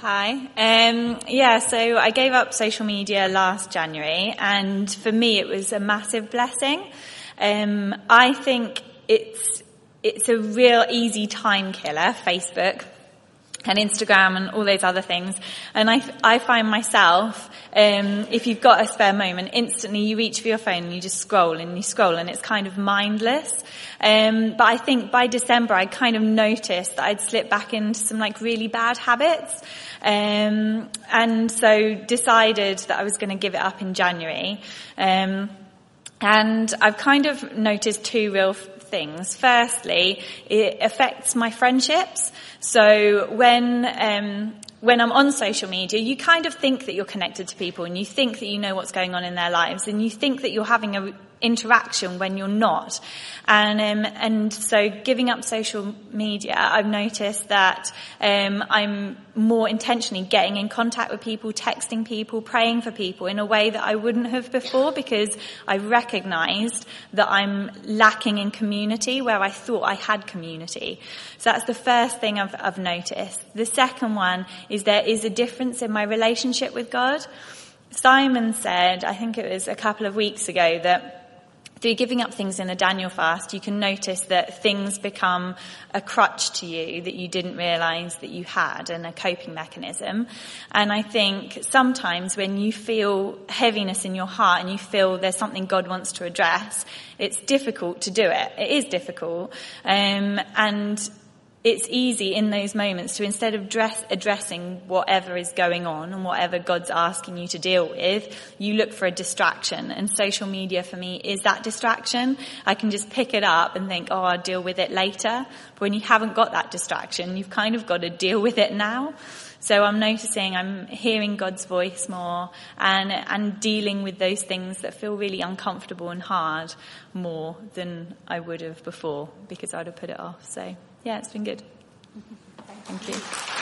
Hi. Um, yeah, so I gave up social media last January, and for me, it was a massive blessing. Um, I think it's it's a real easy time killer, Facebook and Instagram and all those other things. And I, I find myself, um, if you've got a spare moment, instantly you reach for your phone and you just scroll and you scroll and it's kind of mindless. Um, but I think by December I kind of noticed that I'd slipped back into some like really bad habits. Um, and so decided that I was going to give it up in January. Um, and I've kind of noticed two real things. Firstly, it affects my friendships. So when um, when I'm on social media, you kind of think that you're connected to people and you think that you know what's going on in their lives and you think that you're having an interaction when you're not. And, um, and so giving up social media, I've noticed that, um, I'm more intentionally getting in contact with people, texting people, praying for people in a way that I wouldn't have before because I recognized that I'm lacking in community where I thought I had community. So that's the first thing I've, I've noticed. The second one is there is a difference in my relationship with God. Simon said, I think it was a couple of weeks ago, that through giving up things in the Daniel fast, you can notice that things become a crutch to you that you didn't realize that you had and a coping mechanism. And I think sometimes when you feel heaviness in your heart and you feel there's something God wants to address, it's difficult to do it. It is difficult. Um, and it's easy in those moments to instead of dress, addressing whatever is going on and whatever God's asking you to deal with, you look for a distraction. And social media for me is that distraction. I can just pick it up and think, oh, I'll deal with it later. But when you haven't got that distraction, you've kind of got to deal with it now. So I'm noticing I'm hearing God's voice more and, and dealing with those things that feel really uncomfortable and hard more than I would have before because I'd have put it off. So yeah, it's been good. Thank you.